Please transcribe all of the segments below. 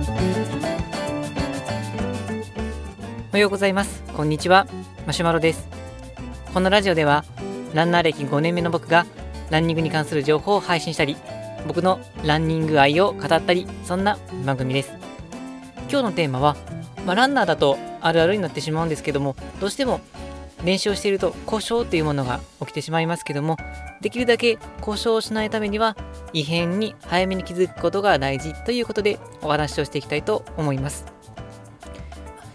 おはようございます。こんにちは。マシュマロです。このラジオではランナー歴5年目の僕がランニングに関する情報を配信したり僕のランニング愛を語ったりそんな番組です。今日のテーマは、まあ、ランナーだとあるあるになってしまうんですけどもどうしても練習をしていると故障というものが起きてしまいますけどもできるだけ故障しないためには異変に早めに気づくことが大事ということでお話をしていきたいと思います、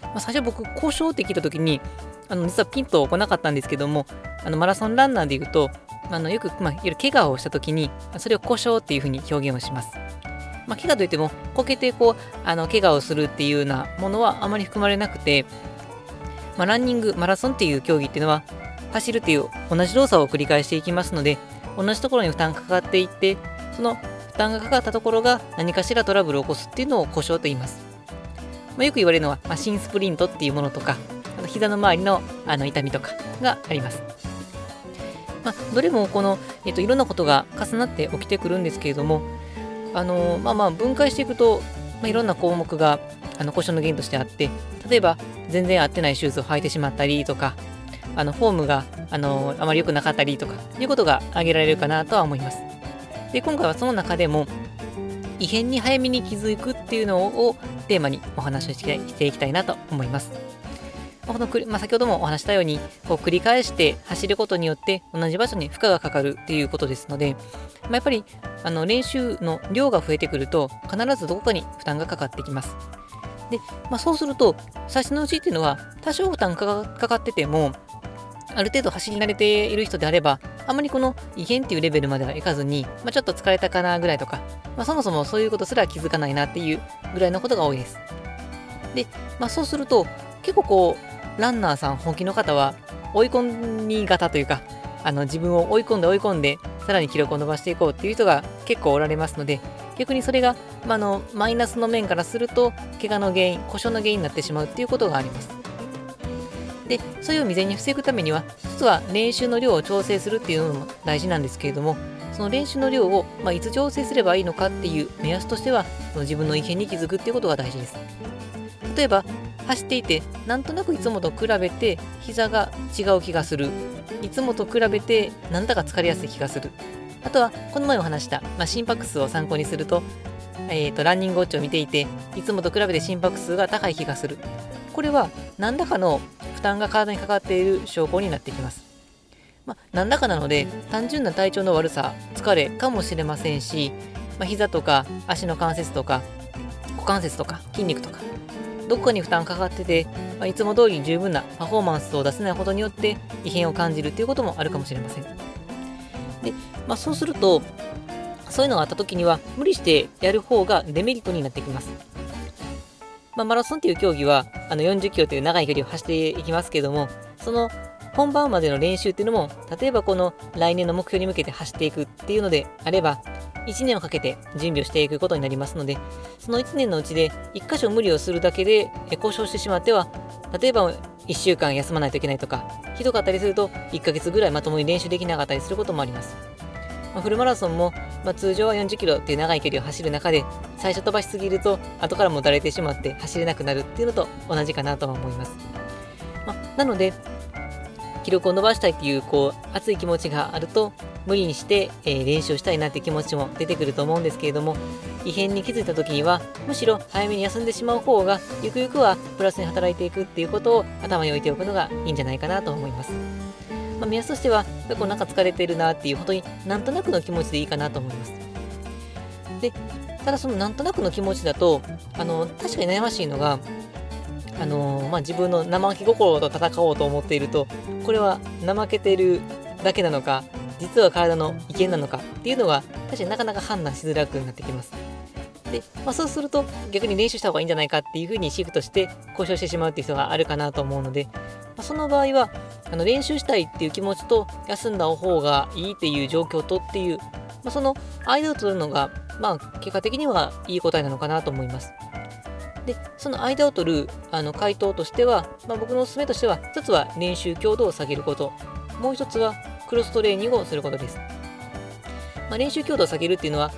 まあ、最初僕故障って聞いた時にあの実はピンと来なかったんですけどもあのマラソンランナーでいうとあのよく、まあ、いわゆる怪我をした時にそれを故障っていうふうに表現をします。まあ、怪我といってもこけてこうあの怪我をするっていうようなものはあまり含まれなくてまあ、ランニング、マラソンっていう競技っていうのは、走るっていう同じ動作を繰り返していきますので、同じところに負担がかかっていって、その負担がかかったところが何かしらトラブルを起こすっていうのを故障と言います。まあ、よく言われるのは、まあ、新スプリントっていうものとか、あと膝の周りのあの痛みとかがあります。まあ、どれもこの、えっと、いろんなことが重なって起きてくるんですけれども、あのまあまあ分解していくと、まあ、いろんな項目があの故障の原因としてあって例えば全然合ってないシューズを履いてしまったりとかあのフォームがあのあまり良くなかったりとかいうことが挙げられるかなとは思います。で今回はその中でも異変に早めに気づくっていうのをテーマにお話をしていきたいなと思います。このまあ、先ほどもお話したようにこう繰り返して走ることによって同じ場所に負荷がかかるっていうことですので、まあ、やっぱりあの練習の量が増えてくると必ずどこかに負担がかかってきます。で、まあ、そうすると、最初のうちっていうのは、多少負担かかってても、ある程度走り慣れている人であれば、あまりこの異変っていうレベルまではいかずに、まあ、ちょっと疲れたかなぐらいとか、まあ、そもそもそういうことすら気づかないなっていうぐらいのことが多いです。で、まあ、そうすると、結構こう、ランナーさん、本気の方は、追い込み型というか、あの自分を追い込んで追い込んで、さらに記録を伸ばしていこうっていう人が結構おられますので、逆にそれが、まあのマイナスの面からすると怪我の原因故障の原因になってしまうっていうことがあります。でそれを未然に防ぐためには一つは練習の量を調整するっていうのも大事なんですけれどもその練習の量を、まあ、いつ調整すればいいのかっていう目安としては自分の異変に気づくっていうことが大事です。例えば走っていてなんとなくいつもと比べて膝が違う気がする。いつもと比べてなんだか疲れやすい気がする。あとは、この前お話した、まあ、心拍数を参考にすると、えーと、ランニングウォッチを見ていて、いつもと比べて心拍数が高い気がする。これは、何らかの負担が体にかかっている証拠になってきます。まあ、何らかなので、単純な体調の悪さ、疲れかもしれませんし、まあ、膝とか足の関節とか、股関節とか筋肉とか、どこかに負担かかってて、まあ、いつも通りに十分なパフォーマンスを出せないことによって異変を感じるということもあるかもしれません。で、まあ、そうすると、そういうのがあった時には、無理してやる方がデメリットになってきます。まあ、マラソンっていう競技は、あの40キロという長い距離を走っていきますけども、その本番までの練習っていうのも、例えばこの来年の目標に向けて走っていくっていうのであれば、1年をかけて準備をしていくことになりますので、その1年のうちで1箇所無理をするだけで故障してしまっては、例えば1週間休まないといけないとか、ひどかったりすると1ヶ月ぐらいまともに練習できなかったりすることもあります。まあ、フルマラソンも、まあ、通常は40キロっていう長い距離を走る中で、最初飛ばしすぎると後からもたれてしまって走れなくなるっていうのと同じかなとは思います。まあ、なので、記録を伸ばしたいっていうこう熱い気持ちがあると無理にして、えー、練習をしたいなって気持ちも出てくると思うんですけれども異変に気づいた時にはむしろ早めに休んでしまう方がゆくゆくはプラスに働いていくっていうことを頭に置いておくのがいいんじゃないかなと思います。まあ、目安としては結構なんか疲れてるなっていう本当になんとなくの気持ちでいいかなと思います。でただそのなんとなくの気持ちだとあの確かに悩ましいのがあの、まあ、自分の生意気心と戦おうと思っているとこれは怠けてるだけなのか実は体の意見なのかっていうのが確かになかなか判断しづらくなってきます。で、まあ、そうすると逆に練習した方がいいんじゃないかっていうふうにシフトして交渉してしまうっていう人があるかなと思うので、まあ、その場合はあの練習したいっていう気持ちと休んだ方がいいっていう状況とっていう、まあ、その間を取るのが、まあ、結果的にはいい答えなのかなと思います。で、その間を取るあの回答としては、まあ、僕のおすすめとしては、一つは練習強度を下げること、もう一つはクロストレーニングをすることです。まあ、練習強度を下げるっていうのは、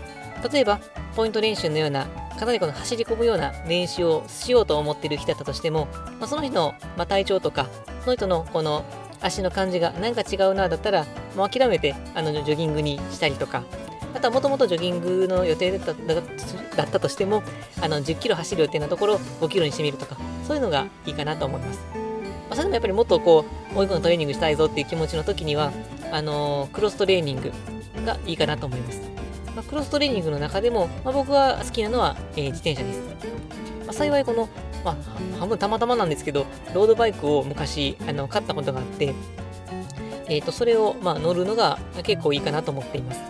例えば、ポイント練習のようなかなりこの走り込むような練習をしようと思っている人だったとしても、まあ、その人の、まあ、体調とかその人のこの足の感じがなんか違うなだったらもう諦めてあのジョギングにしたりとか。あとはもともとジョギングの予定だっただったとしてもあの10キロ走る予定のところを5キロにしてみるとか。そういうのがいいかなと思います、まあ、それでもやっぱりもっとこう追い込んだトレーニングしたいぞっていう気持ちの時にはあのー、クロストレーニングがいいかなと思います、まあ、クロストレーニングの中でも、まあ、僕が好きなのは、えー、自転車です、まあ、幸いこのまあ、半分たまたまなんですけど、ロードバイクを昔あの買ったことがあって、えー、とそれを、まあ、乗るのが結構いいかなと思っています。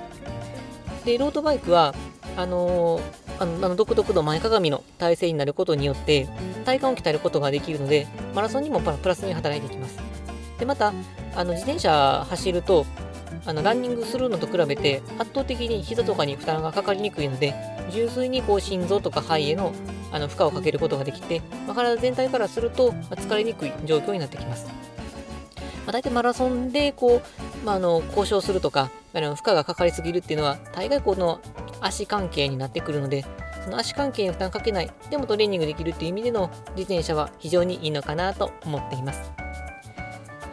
で、ロードバイクは、あのー、あのあの独特の前かがみの体勢になることによって体幹を鍛えることができるのでマラソンにもプラスに働いていきます。でまたあの自転車走るとあのランニングするのと比べて圧倒的に膝とかに負担がかかりにくいので純粋にこう心臓とか肺へのあの負荷をかけることができて、まあ、体全体からすると、ま、疲れにくい状況になってきます。まあ、大体マラソンでこう、まあ、あの交渉するとかあの負荷がかかりすぎるっていうのは大概この足関係になってくるのでその足関係に負担かけないでもトレーニングできるっていう意味での自転車は非常にいいのかなと思っています。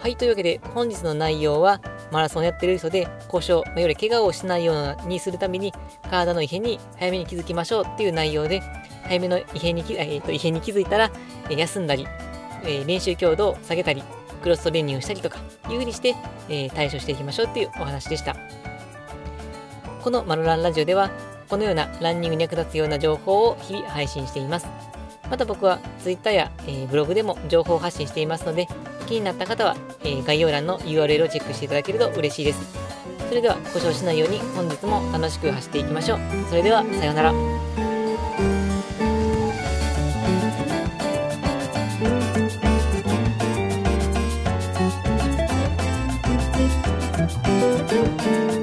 はい、というわけで本日の内容はマラソンやってる人で故障、より怪我をしないようにするために体の異変に早めに気づきましょうっていう内容で早めの異変に,、えー、と異変に気づいたら、え休んだり、え練習強度を下げたりクロストレーニングしたりとかいうふうにして、え対処していきましょうっていうお話でしたこのマロランラジオではこのようなランニングに役立つような情報を日々配信していますまた僕は Twitter や、えー、ブログでも情報を発信していますので気になった方は、えー、概要欄の URL をチェックしていただけると嬉しいです。それでは故障しないように本日も楽しく走っていきましょう。それではさようなら。Música